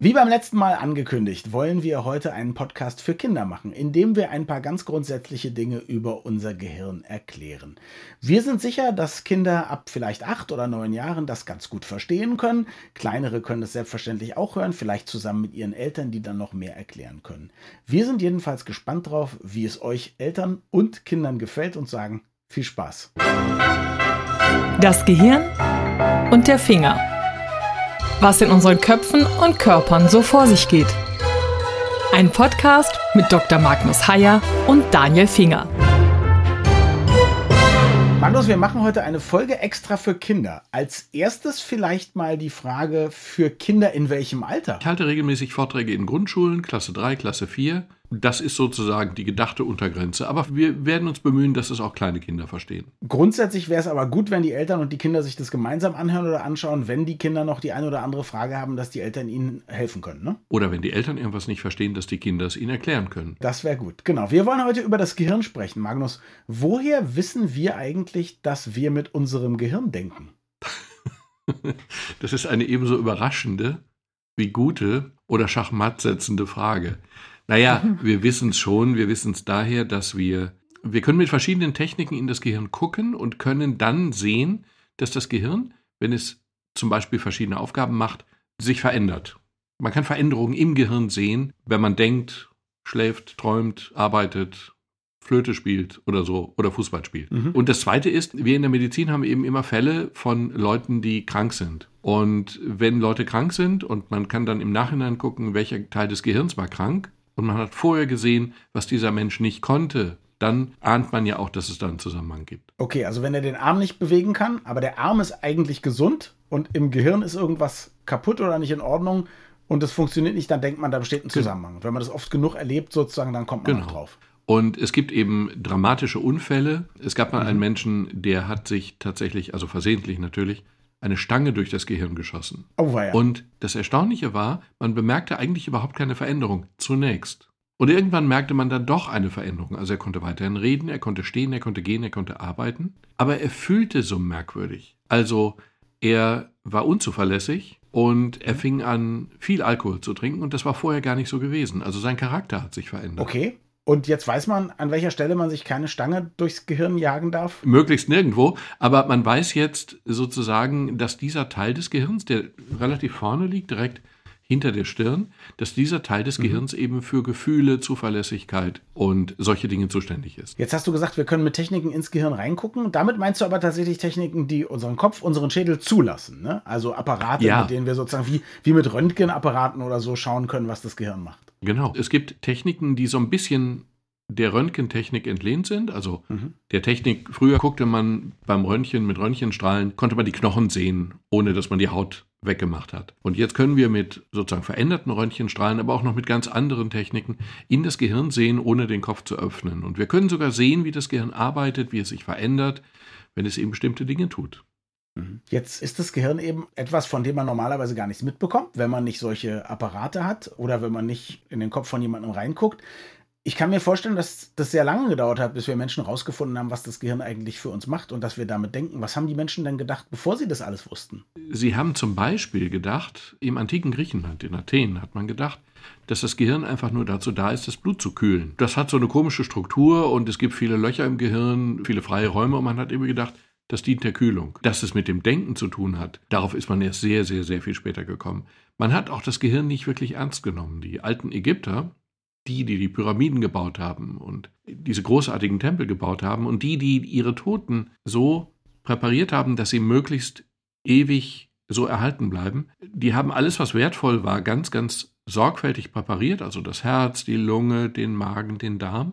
Wie beim letzten Mal angekündigt, wollen wir heute einen Podcast für Kinder machen, in dem wir ein paar ganz grundsätzliche Dinge über unser Gehirn erklären. Wir sind sicher, dass Kinder ab vielleicht acht oder neun Jahren das ganz gut verstehen können. Kleinere können es selbstverständlich auch hören, vielleicht zusammen mit ihren Eltern, die dann noch mehr erklären können. Wir sind jedenfalls gespannt drauf, wie es euch Eltern und Kindern gefällt und sagen viel Spaß. Das Gehirn und der Finger was in unseren Köpfen und Körpern so vor sich geht. Ein Podcast mit Dr. Magnus Heyer und Daniel Finger. Magnus, wir machen heute eine Folge extra für Kinder. Als erstes vielleicht mal die Frage für Kinder in welchem Alter? Ich halte regelmäßig Vorträge in Grundschulen, Klasse 3, Klasse 4. Das ist sozusagen die gedachte Untergrenze. Aber wir werden uns bemühen, dass es auch kleine Kinder verstehen. Grundsätzlich wäre es aber gut, wenn die Eltern und die Kinder sich das gemeinsam anhören oder anschauen, wenn die Kinder noch die eine oder andere Frage haben, dass die Eltern ihnen helfen können. Ne? Oder wenn die Eltern irgendwas nicht verstehen, dass die Kinder es ihnen erklären können. Das wäre gut. Genau. Wir wollen heute über das Gehirn sprechen. Magnus, woher wissen wir eigentlich, dass wir mit unserem Gehirn denken? das ist eine ebenso überraschende wie gute oder schachmatt setzende Frage. Naja, wir wissen es schon. Wir wissen es daher, dass wir, wir können mit verschiedenen Techniken in das Gehirn gucken und können dann sehen, dass das Gehirn, wenn es zum Beispiel verschiedene Aufgaben macht, sich verändert. Man kann Veränderungen im Gehirn sehen, wenn man denkt, schläft, träumt, arbeitet, Flöte spielt oder so oder Fußball spielt. Mhm. Und das Zweite ist, wir in der Medizin haben eben immer Fälle von Leuten, die krank sind. Und wenn Leute krank sind und man kann dann im Nachhinein gucken, welcher Teil des Gehirns war krank, und man hat vorher gesehen, was dieser Mensch nicht konnte, dann ahnt man ja auch, dass es da einen Zusammenhang gibt. Okay, also wenn er den Arm nicht bewegen kann, aber der Arm ist eigentlich gesund und im Gehirn ist irgendwas kaputt oder nicht in Ordnung und es funktioniert nicht, dann denkt man, da besteht ein Zusammenhang. Und wenn man das oft genug erlebt, sozusagen, dann kommt man genau. drauf. Und es gibt eben dramatische Unfälle. Es gab mal mhm. einen Menschen, der hat sich tatsächlich, also versehentlich natürlich, eine Stange durch das Gehirn geschossen. Oh, ja. Und das Erstaunliche war, man bemerkte eigentlich überhaupt keine Veränderung zunächst. Und irgendwann merkte man dann doch eine Veränderung. Also er konnte weiterhin reden, er konnte stehen, er konnte gehen, er konnte arbeiten. Aber er fühlte so merkwürdig. Also er war unzuverlässig und er fing an, viel Alkohol zu trinken und das war vorher gar nicht so gewesen. Also sein Charakter hat sich verändert. Okay. Und jetzt weiß man, an welcher Stelle man sich keine Stange durchs Gehirn jagen darf? Möglichst nirgendwo. Aber man weiß jetzt sozusagen, dass dieser Teil des Gehirns, der relativ vorne liegt, direkt hinter der Stirn, dass dieser Teil des mhm. Gehirns eben für Gefühle, Zuverlässigkeit und solche Dinge zuständig ist. Jetzt hast du gesagt, wir können mit Techniken ins Gehirn reingucken. Damit meinst du aber tatsächlich Techniken, die unseren Kopf, unseren Schädel zulassen. Ne? Also Apparate, ja. mit denen wir sozusagen wie, wie mit Röntgenapparaten oder so schauen können, was das Gehirn macht. Genau. Es gibt Techniken, die so ein bisschen der Röntgentechnik entlehnt sind. Also mhm. der Technik, früher guckte man beim Röntgen mit Röntgenstrahlen, konnte man die Knochen sehen, ohne dass man die Haut weggemacht hat. Und jetzt können wir mit sozusagen veränderten Röntgenstrahlen, aber auch noch mit ganz anderen Techniken in das Gehirn sehen, ohne den Kopf zu öffnen. Und wir können sogar sehen, wie das Gehirn arbeitet, wie es sich verändert, wenn es eben bestimmte Dinge tut. Mhm. Jetzt ist das Gehirn eben etwas, von dem man normalerweise gar nichts mitbekommt, wenn man nicht solche Apparate hat oder wenn man nicht in den Kopf von jemandem reinguckt. Ich kann mir vorstellen, dass das sehr lange gedauert hat, bis wir Menschen herausgefunden haben, was das Gehirn eigentlich für uns macht und dass wir damit denken. Was haben die Menschen denn gedacht, bevor sie das alles wussten? Sie haben zum Beispiel gedacht, im antiken Griechenland, in Athen, hat man gedacht, dass das Gehirn einfach nur dazu da ist, das Blut zu kühlen. Das hat so eine komische Struktur und es gibt viele Löcher im Gehirn, viele freie Räume und man hat immer gedacht, das dient der Kühlung. Dass es mit dem Denken zu tun hat, darauf ist man erst sehr, sehr, sehr viel später gekommen. Man hat auch das Gehirn nicht wirklich ernst genommen. Die alten Ägypter, die, die die Pyramiden gebaut haben und diese großartigen Tempel gebaut haben und die, die ihre Toten so präpariert haben, dass sie möglichst ewig so erhalten bleiben, die haben alles, was wertvoll war, ganz, ganz sorgfältig präpariert, also das Herz, die Lunge, den Magen, den Darm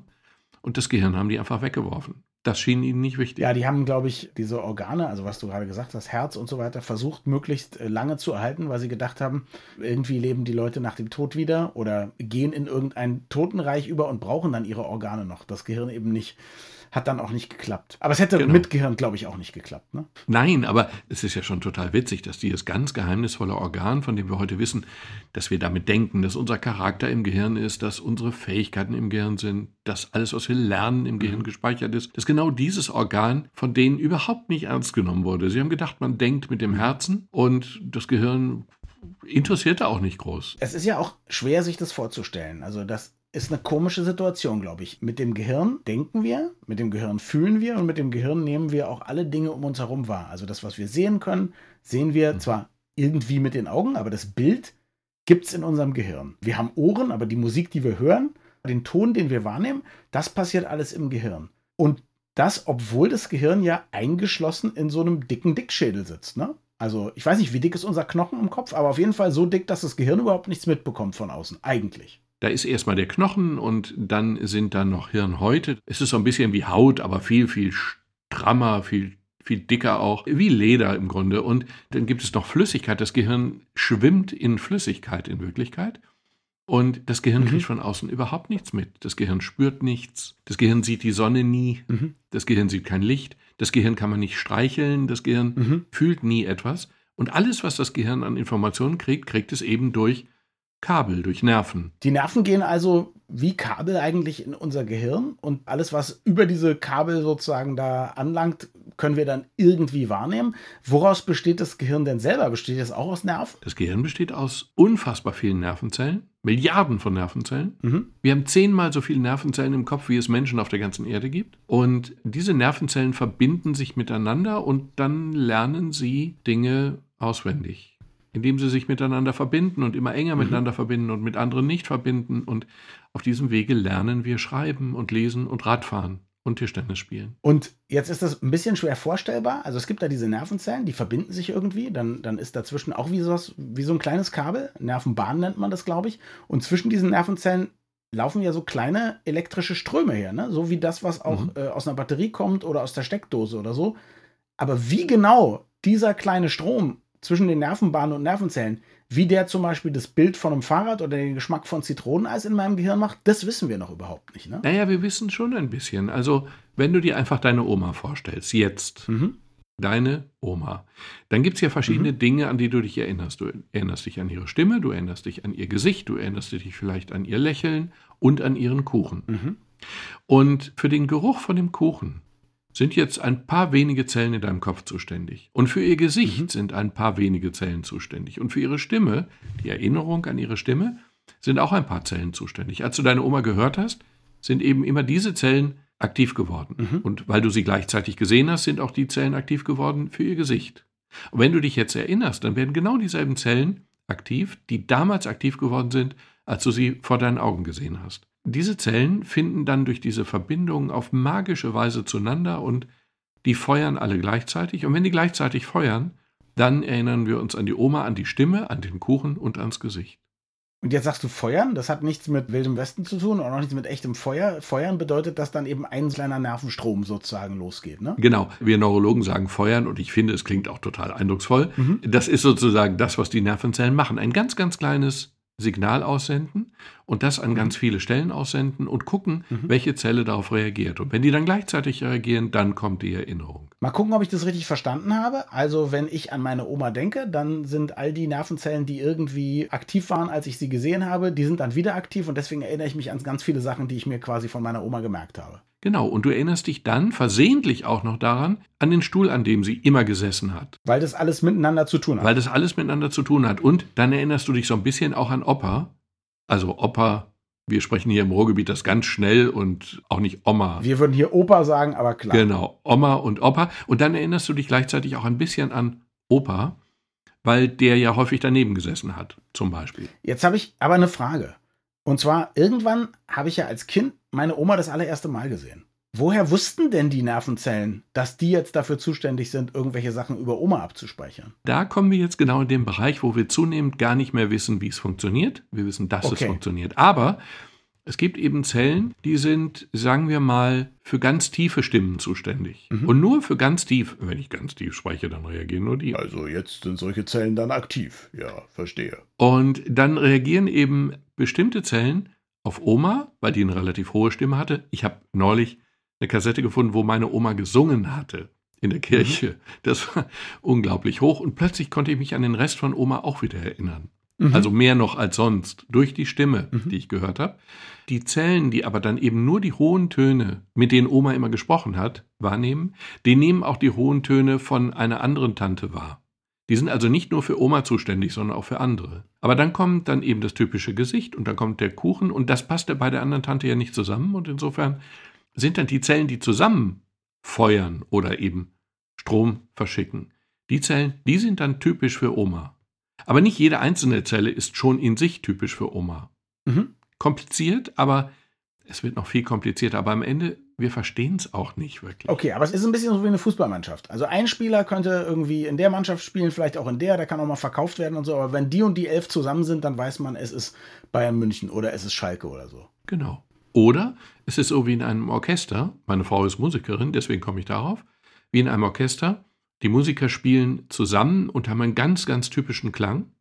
und das Gehirn haben die einfach weggeworfen. Das schien ihnen nicht wichtig. Ja, die haben, glaube ich, diese Organe, also was du gerade gesagt hast, Herz und so weiter, versucht möglichst äh, lange zu erhalten, weil sie gedacht haben, irgendwie leben die Leute nach dem Tod wieder oder gehen in irgendein Totenreich über und brauchen dann ihre Organe noch. Das Gehirn eben nicht hat dann auch nicht geklappt. Aber es hätte genau. mit Gehirn, glaube ich, auch nicht geklappt. Ne? Nein, aber es ist ja schon total witzig, dass dieses ganz geheimnisvolle Organ, von dem wir heute wissen, dass wir damit denken, dass unser Charakter im Gehirn ist, dass unsere Fähigkeiten im Gehirn sind, dass alles, was wir lernen, im Gehirn mhm. gespeichert ist, dass genau dieses Organ von denen überhaupt nicht ernst genommen wurde. Sie haben gedacht, man denkt mit dem Herzen und das Gehirn interessierte auch nicht groß. Es ist ja auch schwer, sich das vorzustellen. Also das ist eine komische Situation, glaube ich. Mit dem Gehirn denken wir, mit dem Gehirn fühlen wir und mit dem Gehirn nehmen wir auch alle Dinge um uns herum wahr. Also das, was wir sehen können, sehen wir mhm. zwar irgendwie mit den Augen, aber das Bild gibt es in unserem Gehirn. Wir haben Ohren, aber die Musik, die wir hören, den Ton, den wir wahrnehmen, das passiert alles im Gehirn. Und das, obwohl das Gehirn ja eingeschlossen in so einem dicken Dickschädel sitzt. Ne? Also ich weiß nicht, wie dick ist unser Knochen im Kopf, aber auf jeden Fall so dick, dass das Gehirn überhaupt nichts mitbekommt von außen, eigentlich. Da ist erstmal der Knochen und dann sind da noch Hirnhäute. Es ist so ein bisschen wie Haut, aber viel, viel strammer, viel, viel dicker auch, wie Leder im Grunde. Und dann gibt es noch Flüssigkeit. Das Gehirn schwimmt in Flüssigkeit in Wirklichkeit. Und das Gehirn mhm. kriegt von außen überhaupt nichts mit. Das Gehirn spürt nichts. Das Gehirn sieht die Sonne nie. Mhm. Das Gehirn sieht kein Licht. Das Gehirn kann man nicht streicheln. Das Gehirn mhm. fühlt nie etwas. Und alles, was das Gehirn an Informationen kriegt, kriegt es eben durch Kabel, durch Nerven. Die Nerven gehen also wie Kabel eigentlich in unser Gehirn und alles, was über diese Kabel sozusagen da anlangt, können wir dann irgendwie wahrnehmen. Woraus besteht das Gehirn denn selber? Besteht es auch aus Nerven? Das Gehirn besteht aus unfassbar vielen Nervenzellen, Milliarden von Nervenzellen. Mhm. Wir haben zehnmal so viele Nervenzellen im Kopf, wie es Menschen auf der ganzen Erde gibt. Und diese Nervenzellen verbinden sich miteinander und dann lernen sie Dinge auswendig indem sie sich miteinander verbinden und immer enger mhm. miteinander verbinden und mit anderen nicht verbinden. Und auf diesem Wege lernen wir schreiben und lesen und Radfahren und Tischtennis spielen. Und jetzt ist das ein bisschen schwer vorstellbar. Also es gibt da diese Nervenzellen, die verbinden sich irgendwie. Dann, dann ist dazwischen auch wie, sowas, wie so ein kleines Kabel. Nervenbahn nennt man das, glaube ich. Und zwischen diesen Nervenzellen laufen ja so kleine elektrische Ströme her. Ne? So wie das, was auch mhm. äh, aus einer Batterie kommt oder aus der Steckdose oder so. Aber wie genau dieser kleine Strom zwischen den Nervenbahnen und Nervenzellen, wie der zum Beispiel das Bild von einem Fahrrad oder den Geschmack von Zitroneneis in meinem Gehirn macht, das wissen wir noch überhaupt nicht. Ne? Naja, wir wissen schon ein bisschen. Also, wenn du dir einfach deine Oma vorstellst, jetzt, mhm. deine Oma, dann gibt es ja verschiedene mhm. Dinge, an die du dich erinnerst. Du erinnerst dich an ihre Stimme, du erinnerst dich an ihr Gesicht, du erinnerst dich vielleicht an ihr Lächeln und an ihren Kuchen. Mhm. Und für den Geruch von dem Kuchen sind jetzt ein paar wenige Zellen in deinem Kopf zuständig. Und für ihr Gesicht mhm. sind ein paar wenige Zellen zuständig. Und für ihre Stimme, die Erinnerung an ihre Stimme, sind auch ein paar Zellen zuständig. Als du deine Oma gehört hast, sind eben immer diese Zellen aktiv geworden. Mhm. Und weil du sie gleichzeitig gesehen hast, sind auch die Zellen aktiv geworden für ihr Gesicht. Und wenn du dich jetzt erinnerst, dann werden genau dieselben Zellen aktiv, die damals aktiv geworden sind, als du sie vor deinen Augen gesehen hast. Diese Zellen finden dann durch diese Verbindung auf magische Weise zueinander und die feuern alle gleichzeitig. Und wenn die gleichzeitig feuern, dann erinnern wir uns an die Oma, an die Stimme, an den Kuchen und ans Gesicht. Und jetzt sagst du Feuern, das hat nichts mit Wildem Westen zu tun und auch nichts mit echtem Feuer. Feuern bedeutet, dass dann eben ein kleiner Nervenstrom sozusagen losgeht, ne? Genau. Wir Neurologen sagen Feuern und ich finde, es klingt auch total eindrucksvoll. Mhm. Das ist sozusagen das, was die Nervenzellen machen. Ein ganz, ganz kleines Signal aussenden und das an ganz viele Stellen aussenden und gucken, mhm. welche Zelle darauf reagiert. Und wenn die dann gleichzeitig reagieren, dann kommt die Erinnerung. Mal gucken, ob ich das richtig verstanden habe. Also, wenn ich an meine Oma denke, dann sind all die Nervenzellen, die irgendwie aktiv waren, als ich sie gesehen habe, die sind dann wieder aktiv und deswegen erinnere ich mich an ganz viele Sachen, die ich mir quasi von meiner Oma gemerkt habe. Genau, und du erinnerst dich dann versehentlich auch noch daran, an den Stuhl, an dem sie immer gesessen hat. Weil das alles miteinander zu tun hat. Weil das alles miteinander zu tun hat. Und dann erinnerst du dich so ein bisschen auch an Opa. Also Opa, wir sprechen hier im Ruhrgebiet das ganz schnell und auch nicht Oma. Wir würden hier Opa sagen, aber klar. Genau, Oma und Opa. Und dann erinnerst du dich gleichzeitig auch ein bisschen an Opa, weil der ja häufig daneben gesessen hat, zum Beispiel. Jetzt habe ich aber eine Frage. Und zwar, irgendwann habe ich ja als Kind meine Oma das allererste Mal gesehen. Woher wussten denn die Nervenzellen, dass die jetzt dafür zuständig sind, irgendwelche Sachen über Oma abzuspeichern? Da kommen wir jetzt genau in den Bereich, wo wir zunehmend gar nicht mehr wissen, wie es funktioniert. Wir wissen, dass okay. es funktioniert. Aber es gibt eben Zellen, die sind, sagen wir mal, für ganz tiefe Stimmen zuständig. Mhm. Und nur für ganz tief, wenn ich ganz tief spreche, dann reagieren nur die. Also jetzt sind solche Zellen dann aktiv. Ja, verstehe. Und dann reagieren eben bestimmte Zellen auf Oma, weil die eine relativ hohe Stimme hatte. Ich habe neulich eine Kassette gefunden, wo meine Oma gesungen hatte in der Kirche. Mhm. Das war unglaublich hoch und plötzlich konnte ich mich an den Rest von Oma auch wieder erinnern. Mhm. Also mehr noch als sonst, durch die Stimme, mhm. die ich gehört habe. Die Zellen, die aber dann eben nur die hohen Töne, mit denen Oma immer gesprochen hat, wahrnehmen, die nehmen auch die hohen Töne von einer anderen Tante wahr. Die sind also nicht nur für Oma zuständig, sondern auch für andere. Aber dann kommt dann eben das typische Gesicht und dann kommt der Kuchen und das passt ja bei der anderen Tante ja nicht zusammen und insofern sind dann die Zellen, die zusammen feuern oder eben Strom verschicken. Die Zellen, die sind dann typisch für Oma. Aber nicht jede einzelne Zelle ist schon in sich typisch für Oma. Mhm. Kompliziert, aber es wird noch viel komplizierter. Aber am Ende wir verstehen es auch nicht wirklich. Okay, aber es ist ein bisschen so wie eine Fußballmannschaft. Also ein Spieler könnte irgendwie in der Mannschaft spielen, vielleicht auch in der, der kann auch mal verkauft werden und so, aber wenn die und die elf zusammen sind, dann weiß man, es ist Bayern München oder es ist Schalke oder so. Genau. Oder es ist so wie in einem Orchester, meine Frau ist Musikerin, deswegen komme ich darauf, wie in einem Orchester, die Musiker spielen zusammen und haben einen ganz, ganz typischen Klang,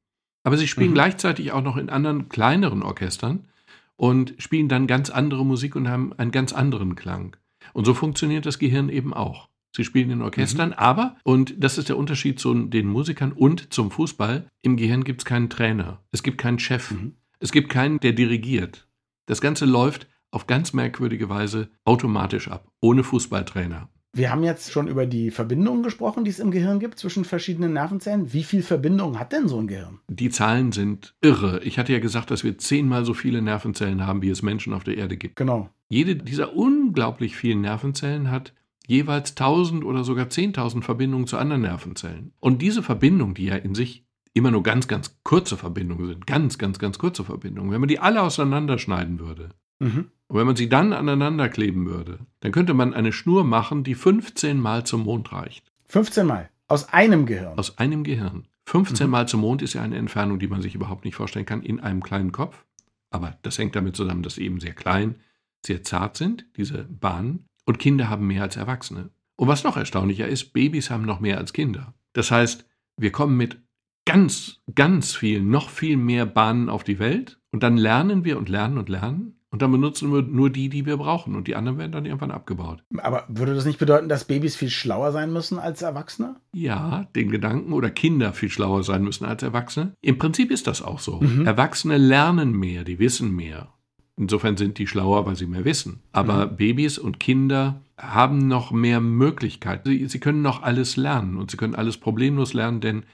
aber sie spielen mhm. gleichzeitig auch noch in anderen kleineren Orchestern und spielen dann ganz andere Musik und haben einen ganz anderen Klang. Und so funktioniert das Gehirn eben auch. Sie spielen in Orchestern, mhm. aber, und das ist der Unterschied zu den Musikern und zum Fußball, im Gehirn gibt es keinen Trainer, es gibt keinen Chef, mhm. es gibt keinen, der dirigiert. Das Ganze läuft auf ganz merkwürdige Weise automatisch ab, ohne Fußballtrainer. Wir haben jetzt schon über die Verbindungen gesprochen, die es im Gehirn gibt zwischen verschiedenen Nervenzellen. Wie viel Verbindungen hat denn so ein Gehirn? Die Zahlen sind irre. Ich hatte ja gesagt, dass wir zehnmal so viele Nervenzellen haben, wie es Menschen auf der Erde gibt. Genau. Jede dieser unglaublich vielen Nervenzellen hat jeweils 1000 oder sogar 10.000 Verbindungen zu anderen Nervenzellen. Und diese Verbindungen, die ja in sich immer nur ganz, ganz kurze Verbindungen sind, ganz, ganz, ganz kurze Verbindungen, wenn man die alle auseinanderschneiden würde, mhm. Und wenn man sie dann aneinander kleben würde, dann könnte man eine Schnur machen, die 15 Mal zum Mond reicht. 15 Mal? Aus einem Gehirn? Aus einem Gehirn. 15 mhm. Mal zum Mond ist ja eine Entfernung, die man sich überhaupt nicht vorstellen kann, in einem kleinen Kopf. Aber das hängt damit zusammen, dass sie eben sehr klein, sehr zart sind, diese Bahnen. Und Kinder haben mehr als Erwachsene. Und was noch erstaunlicher ist, Babys haben noch mehr als Kinder. Das heißt, wir kommen mit ganz, ganz vielen, noch viel mehr Bahnen auf die Welt und dann lernen wir und lernen und lernen und dann benutzen wir nur die, die wir brauchen. Und die anderen werden dann irgendwann abgebaut. Aber würde das nicht bedeuten, dass Babys viel schlauer sein müssen als Erwachsene? Ja, den Gedanken oder Kinder viel schlauer sein müssen als Erwachsene. Im Prinzip ist das auch so. Mhm. Erwachsene lernen mehr, die wissen mehr. Insofern sind die schlauer, weil sie mehr wissen. Aber mhm. Babys und Kinder haben noch mehr Möglichkeiten. Sie, sie können noch alles lernen und sie können alles problemlos lernen, denn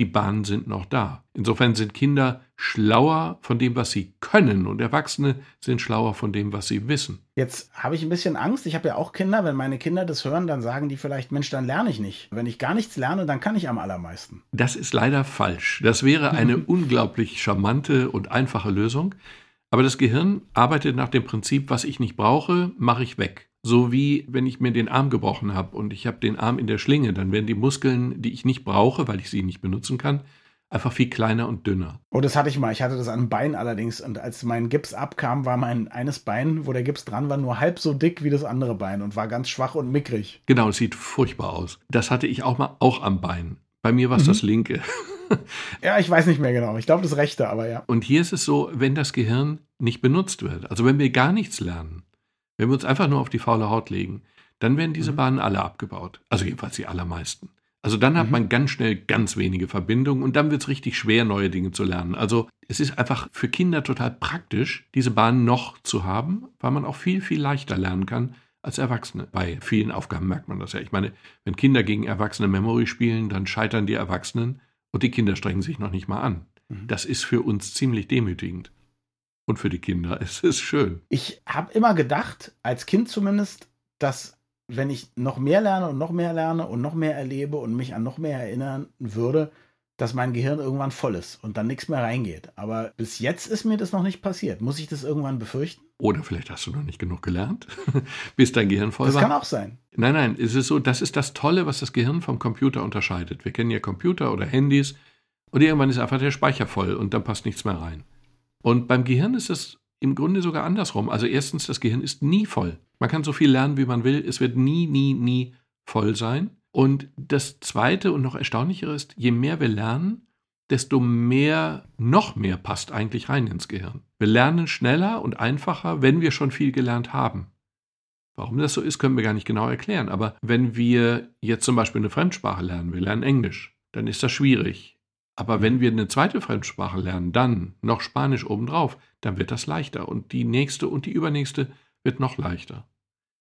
die Bahnen sind noch da. Insofern sind Kinder schlauer von dem, was sie können und Erwachsene sind schlauer von dem, was sie wissen. Jetzt habe ich ein bisschen Angst. Ich habe ja auch Kinder. Wenn meine Kinder das hören, dann sagen die vielleicht, Mensch, dann lerne ich nicht. Wenn ich gar nichts lerne, dann kann ich am allermeisten. Das ist leider falsch. Das wäre eine unglaublich charmante und einfache Lösung. Aber das Gehirn arbeitet nach dem Prinzip, was ich nicht brauche, mache ich weg. So wie wenn ich mir den Arm gebrochen habe und ich habe den Arm in der Schlinge, dann werden die Muskeln, die ich nicht brauche, weil ich sie nicht benutzen kann, einfach viel kleiner und dünner. Oh, das hatte ich mal. Ich hatte das an einem Bein allerdings. Und als mein Gips abkam, war mein eines Bein, wo der Gips dran war, nur halb so dick wie das andere Bein und war ganz schwach und mickrig. Genau, es sieht furchtbar aus. Das hatte ich auch mal auch am Bein. Bei mir war es mhm. das linke. ja, ich weiß nicht mehr genau. Ich glaube das rechte, aber ja. Und hier ist es so, wenn das Gehirn nicht benutzt wird, also wenn wir gar nichts lernen, wenn wir uns einfach nur auf die faule Haut legen, dann werden diese mhm. Bahnen alle abgebaut. Also jedenfalls die allermeisten. Also dann hat mhm. man ganz schnell ganz wenige Verbindungen und dann wird es richtig schwer, neue Dinge zu lernen. Also es ist einfach für Kinder total praktisch, diese Bahnen noch zu haben, weil man auch viel, viel leichter lernen kann als Erwachsene. Bei vielen Aufgaben merkt man das ja. Ich meine, wenn Kinder gegen Erwachsene Memory spielen, dann scheitern die Erwachsenen und die Kinder strengen sich noch nicht mal an. Mhm. Das ist für uns ziemlich demütigend. Und für die Kinder es ist schön. Ich habe immer gedacht, als Kind zumindest, dass wenn ich noch mehr lerne und noch mehr lerne und noch mehr erlebe und mich an noch mehr erinnern würde, dass mein Gehirn irgendwann voll ist und dann nichts mehr reingeht. Aber bis jetzt ist mir das noch nicht passiert. Muss ich das irgendwann befürchten? Oder vielleicht hast du noch nicht genug gelernt, bis dein Gehirn voll das war. Das kann auch sein. Nein, nein, es ist so, das ist das Tolle, was das Gehirn vom Computer unterscheidet. Wir kennen ja Computer oder Handys und irgendwann ist einfach der Speicher voll und dann passt nichts mehr rein. Und beim Gehirn ist es im Grunde sogar andersrum. Also erstens, das Gehirn ist nie voll. Man kann so viel lernen, wie man will. Es wird nie, nie, nie voll sein. Und das Zweite und noch erstaunlichere ist, je mehr wir lernen, desto mehr, noch mehr passt eigentlich rein ins Gehirn. Wir lernen schneller und einfacher, wenn wir schon viel gelernt haben. Warum das so ist, können wir gar nicht genau erklären. Aber wenn wir jetzt zum Beispiel eine Fremdsprache lernen, wir lernen Englisch, dann ist das schwierig. Aber wenn wir eine zweite Fremdsprache lernen, dann noch Spanisch obendrauf, dann wird das leichter und die nächste und die übernächste wird noch leichter.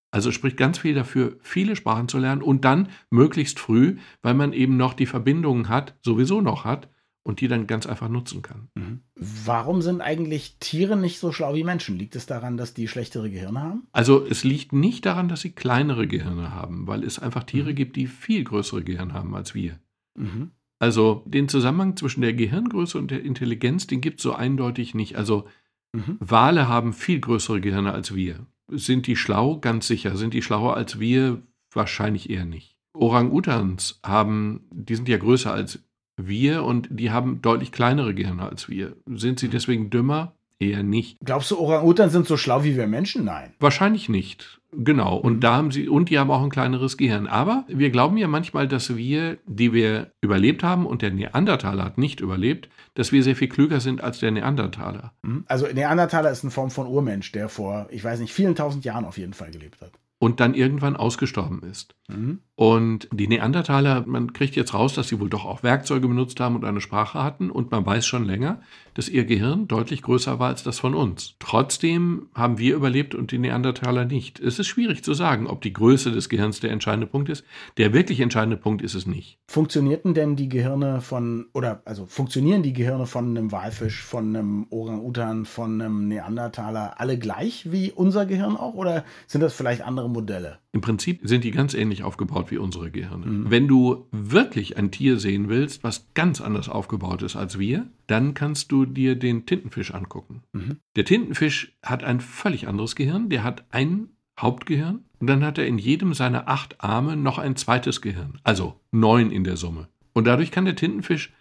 Also spricht ganz viel dafür, viele Sprachen zu lernen und dann möglichst früh, weil man eben noch die Verbindungen hat, sowieso noch hat und die dann ganz einfach nutzen kann. Mhm. Warum sind eigentlich Tiere nicht so schlau wie Menschen? Liegt es daran, dass die schlechtere Gehirne haben? Also es liegt nicht daran, dass sie kleinere Gehirne haben, weil es einfach Tiere mhm. gibt, die viel größere Gehirne haben als wir. Mhm. Also den Zusammenhang zwischen der Gehirngröße und der Intelligenz, den gibt es so eindeutig nicht. Also mhm. Wale haben viel größere Gehirne als wir. Sind die schlau? Ganz sicher. Sind die schlauer als wir? Wahrscheinlich eher nicht. Orang-Utans haben, die sind ja größer als wir und die haben deutlich kleinere Gehirne als wir. Sind sie deswegen dümmer? Eher nicht. Glaubst du, Orang-Utans sind so schlau wie wir Menschen? Nein. Wahrscheinlich nicht. Genau. Und mhm. da haben sie, und die haben auch ein kleineres Gehirn. Aber wir glauben ja manchmal, dass wir, die wir überlebt haben und der Neandertaler hat nicht überlebt, dass wir sehr viel klüger sind als der Neandertaler. Mhm. Also Neandertaler ist eine Form von Urmensch, der vor, ich weiß nicht, vielen tausend Jahren auf jeden Fall gelebt hat und dann irgendwann ausgestorben ist. Mhm. Und die Neandertaler, man kriegt jetzt raus, dass sie wohl doch auch Werkzeuge benutzt haben und eine Sprache hatten. Und man weiß schon länger, dass ihr Gehirn deutlich größer war als das von uns. Trotzdem haben wir überlebt und die Neandertaler nicht. Es ist schwierig zu sagen, ob die Größe des Gehirns der entscheidende Punkt ist. Der wirklich entscheidende Punkt ist es nicht. Funktionierten denn die Gehirne von, oder also funktionieren die Gehirne von einem Walfisch, von einem Orang-Utan, von einem Neandertaler alle gleich wie unser Gehirn auch? Oder sind das vielleicht andere Modelle? Im Prinzip sind die ganz ähnlich aufgebaut wie unsere Gehirne. Mhm. Wenn du wirklich ein Tier sehen willst, was ganz anders aufgebaut ist als wir, dann kannst du dir den Tintenfisch angucken. Mhm. Der Tintenfisch hat ein völlig anderes Gehirn. Der hat ein Hauptgehirn und dann hat er in jedem seiner acht Arme noch ein zweites Gehirn. Also neun in der Summe. Und dadurch kann der Tintenfisch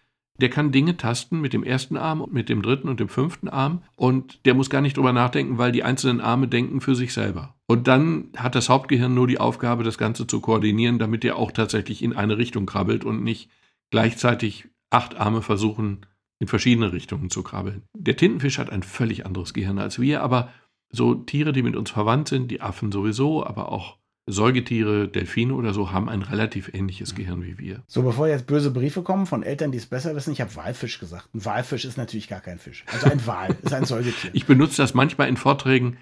der kann Dinge tasten mit dem ersten Arm, mit dem dritten und dem fünften Arm und der muss gar nicht drüber nachdenken, weil die einzelnen Arme denken für sich selber. Und dann hat das Hauptgehirn nur die Aufgabe, das Ganze zu koordinieren, damit er auch tatsächlich in eine Richtung krabbelt und nicht gleichzeitig acht Arme versuchen, in verschiedene Richtungen zu krabbeln. Der Tintenfisch hat ein völlig anderes Gehirn als wir, aber so Tiere, die mit uns verwandt sind, die Affen sowieso, aber auch Säugetiere, Delfine oder so haben ein relativ ähnliches Gehirn wie wir. So, bevor jetzt böse Briefe kommen von Eltern, die es besser wissen, ich habe Walfisch gesagt. Ein Walfisch ist natürlich gar kein Fisch. Also ein Wal ist ein Säugetier. Ich benutze das manchmal in Vorträgen,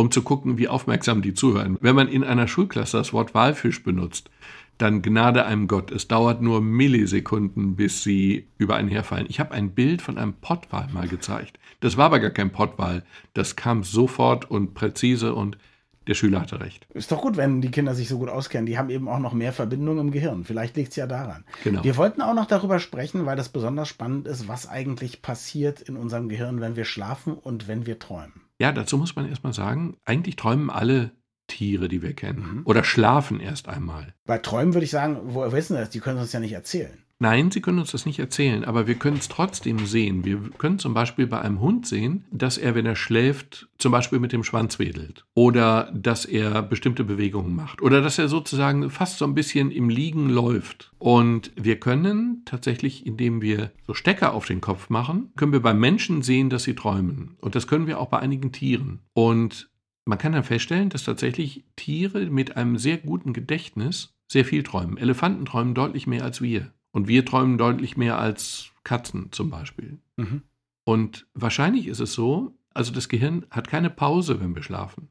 um zu gucken, wie aufmerksam die zuhören. Wenn man in einer Schulklasse das Wort Walfisch benutzt, dann Gnade einem Gott. Es dauert nur Millisekunden, bis sie über einen herfallen. Ich habe ein Bild von einem Pottwal mal gezeigt. Das war aber gar kein Pottwal. Das kam sofort und präzise und der Schüler hatte recht. Ist doch gut, wenn die Kinder sich so gut auskennen. Die haben eben auch noch mehr Verbindungen im Gehirn. Vielleicht liegt es ja daran. Genau. Wir wollten auch noch darüber sprechen, weil das besonders spannend ist, was eigentlich passiert in unserem Gehirn, wenn wir schlafen und wenn wir träumen. Ja, dazu muss man erstmal sagen, eigentlich träumen alle Tiere, die wir kennen. Mhm. Oder schlafen erst einmal. Bei Träumen würde ich sagen, woher wissen das? Die können uns ja nicht erzählen. Nein, Sie können uns das nicht erzählen, aber wir können es trotzdem sehen. Wir können zum Beispiel bei einem Hund sehen, dass er, wenn er schläft, zum Beispiel mit dem Schwanz wedelt oder dass er bestimmte Bewegungen macht oder dass er sozusagen fast so ein bisschen im Liegen läuft. Und wir können tatsächlich, indem wir so Stecker auf den Kopf machen, können wir beim Menschen sehen, dass sie träumen. Und das können wir auch bei einigen Tieren. Und man kann dann feststellen, dass tatsächlich Tiere mit einem sehr guten Gedächtnis sehr viel träumen. Elefanten träumen deutlich mehr als wir. Und wir träumen deutlich mehr als Katzen zum Beispiel. Mhm. Und wahrscheinlich ist es so, also das Gehirn hat keine Pause, wenn wir schlafen.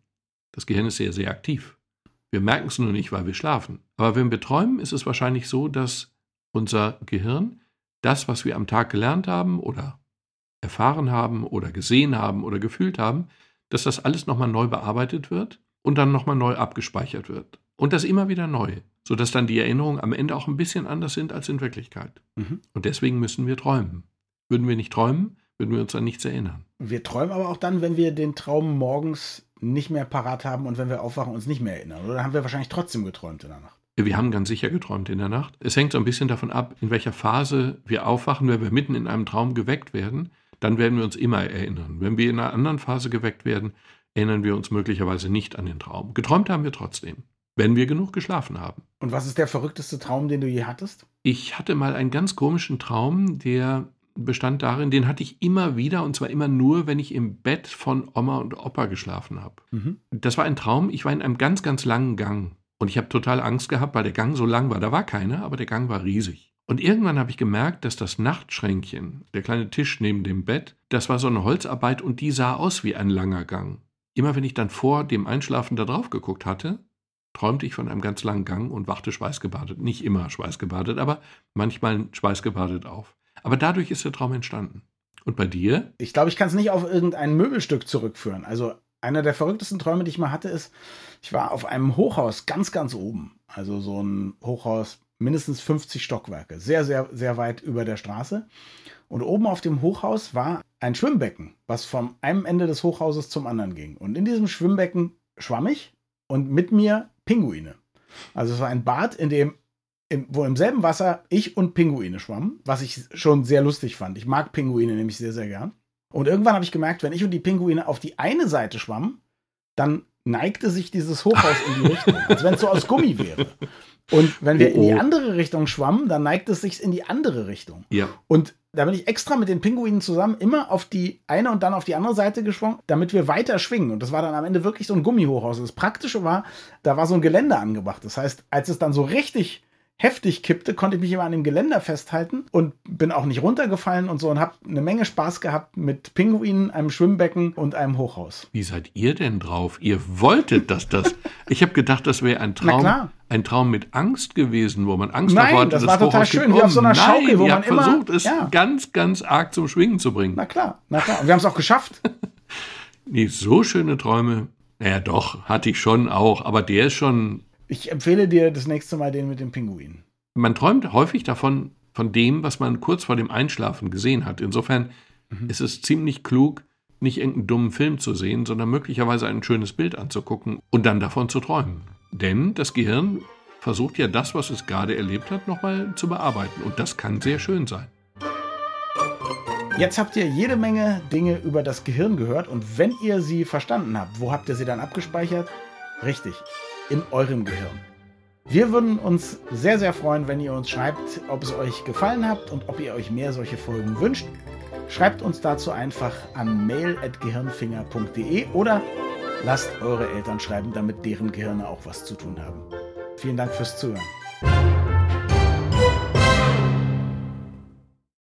Das Gehirn ist sehr, sehr aktiv. Wir merken es nur nicht, weil wir schlafen. Aber wenn wir träumen, ist es wahrscheinlich so, dass unser Gehirn das, was wir am Tag gelernt haben oder erfahren haben oder gesehen haben oder gefühlt haben, dass das alles nochmal neu bearbeitet wird und dann nochmal neu abgespeichert wird. Und das immer wieder neu sodass dann die Erinnerungen am Ende auch ein bisschen anders sind als in Wirklichkeit. Mhm. Und deswegen müssen wir träumen. Würden wir nicht träumen, würden wir uns an nichts erinnern. Wir träumen aber auch dann, wenn wir den Traum morgens nicht mehr parat haben und wenn wir aufwachen, uns nicht mehr erinnern. Oder haben wir wahrscheinlich trotzdem geträumt in der Nacht? Wir haben ganz sicher geträumt in der Nacht. Es hängt so ein bisschen davon ab, in welcher Phase wir aufwachen. Wenn wir mitten in einem Traum geweckt werden, dann werden wir uns immer erinnern. Wenn wir in einer anderen Phase geweckt werden, erinnern wir uns möglicherweise nicht an den Traum. Geträumt haben wir trotzdem wenn wir genug geschlafen haben. Und was ist der verrückteste Traum, den du je hattest? Ich hatte mal einen ganz komischen Traum, der bestand darin, den hatte ich immer wieder und zwar immer nur, wenn ich im Bett von Oma und Opa geschlafen habe. Mhm. Das war ein Traum, ich war in einem ganz, ganz langen Gang und ich habe total Angst gehabt, weil der Gang so lang war. Da war keiner, aber der Gang war riesig. Und irgendwann habe ich gemerkt, dass das Nachtschränkchen, der kleine Tisch neben dem Bett, das war so eine Holzarbeit und die sah aus wie ein langer Gang. Immer wenn ich dann vor dem Einschlafen da drauf geguckt hatte, träumte ich von einem ganz langen Gang und wachte schweißgebadet. Nicht immer schweißgebadet, aber manchmal schweißgebadet auf. Aber dadurch ist der Traum entstanden. Und bei dir? Ich glaube, ich kann es nicht auf irgendein Möbelstück zurückführen. Also einer der verrücktesten Träume, die ich mal hatte, ist, ich war auf einem Hochhaus ganz, ganz oben. Also so ein Hochhaus, mindestens 50 Stockwerke, sehr, sehr, sehr weit über der Straße. Und oben auf dem Hochhaus war ein Schwimmbecken, was vom einem Ende des Hochhauses zum anderen ging. Und in diesem Schwimmbecken schwamm ich und mit mir Pinguine. Also es war ein Bad, in dem, im, wo im selben Wasser ich und Pinguine schwammen, was ich schon sehr lustig fand. Ich mag Pinguine nämlich sehr, sehr gern. Und irgendwann habe ich gemerkt, wenn ich und die Pinguine auf die eine Seite schwammen, dann neigte sich dieses Hochhaus in die Richtung, als wenn es so aus Gummi wäre. Und wenn wir oh, oh. in die andere Richtung schwammen, dann neigt es sich in die andere Richtung. Ja. Und da bin ich extra mit den Pinguinen zusammen immer auf die eine und dann auf die andere Seite geschwungen, damit wir weiter schwingen. Und das war dann am Ende wirklich so ein Gummihochhaus. Das Praktische war, da war so ein Gelände angebracht. Das heißt, als es dann so richtig heftig kippte, konnte ich mich immer an dem Geländer festhalten und bin auch nicht runtergefallen und so und habe eine Menge Spaß gehabt mit Pinguinen, einem Schwimmbecken und einem Hochhaus. Wie seid ihr denn drauf? Ihr wolltet, dass das. Ich habe gedacht, das wäre ein Traum, ein Traum mit Angst gewesen, wo man Angst Nein, hatte. das war total schön, wie auf so einer Schaukel, Nein, wo man immer versucht, es ja. ganz, ganz arg zum Schwingen zu bringen. Na klar, na klar. Und wir haben es auch geschafft. nee, so schöne Träume. Naja, doch, hatte ich schon auch, aber der ist schon ich empfehle dir das nächste Mal den mit dem Pinguin. Man träumt häufig davon, von dem, was man kurz vor dem Einschlafen gesehen hat. Insofern mhm. ist es ziemlich klug, nicht irgendeinen dummen Film zu sehen, sondern möglicherweise ein schönes Bild anzugucken und dann davon zu träumen. Denn das Gehirn versucht ja das, was es gerade erlebt hat, nochmal zu bearbeiten. Und das kann sehr schön sein. Jetzt habt ihr jede Menge Dinge über das Gehirn gehört und wenn ihr sie verstanden habt, wo habt ihr sie dann abgespeichert? Richtig, in eurem Gehirn. Wir würden uns sehr, sehr freuen, wenn ihr uns schreibt, ob es euch gefallen hat und ob ihr euch mehr solche Folgen wünscht. Schreibt uns dazu einfach an mail.gehirnfinger.de oder lasst eure Eltern schreiben, damit deren Gehirne auch was zu tun haben. Vielen Dank fürs Zuhören.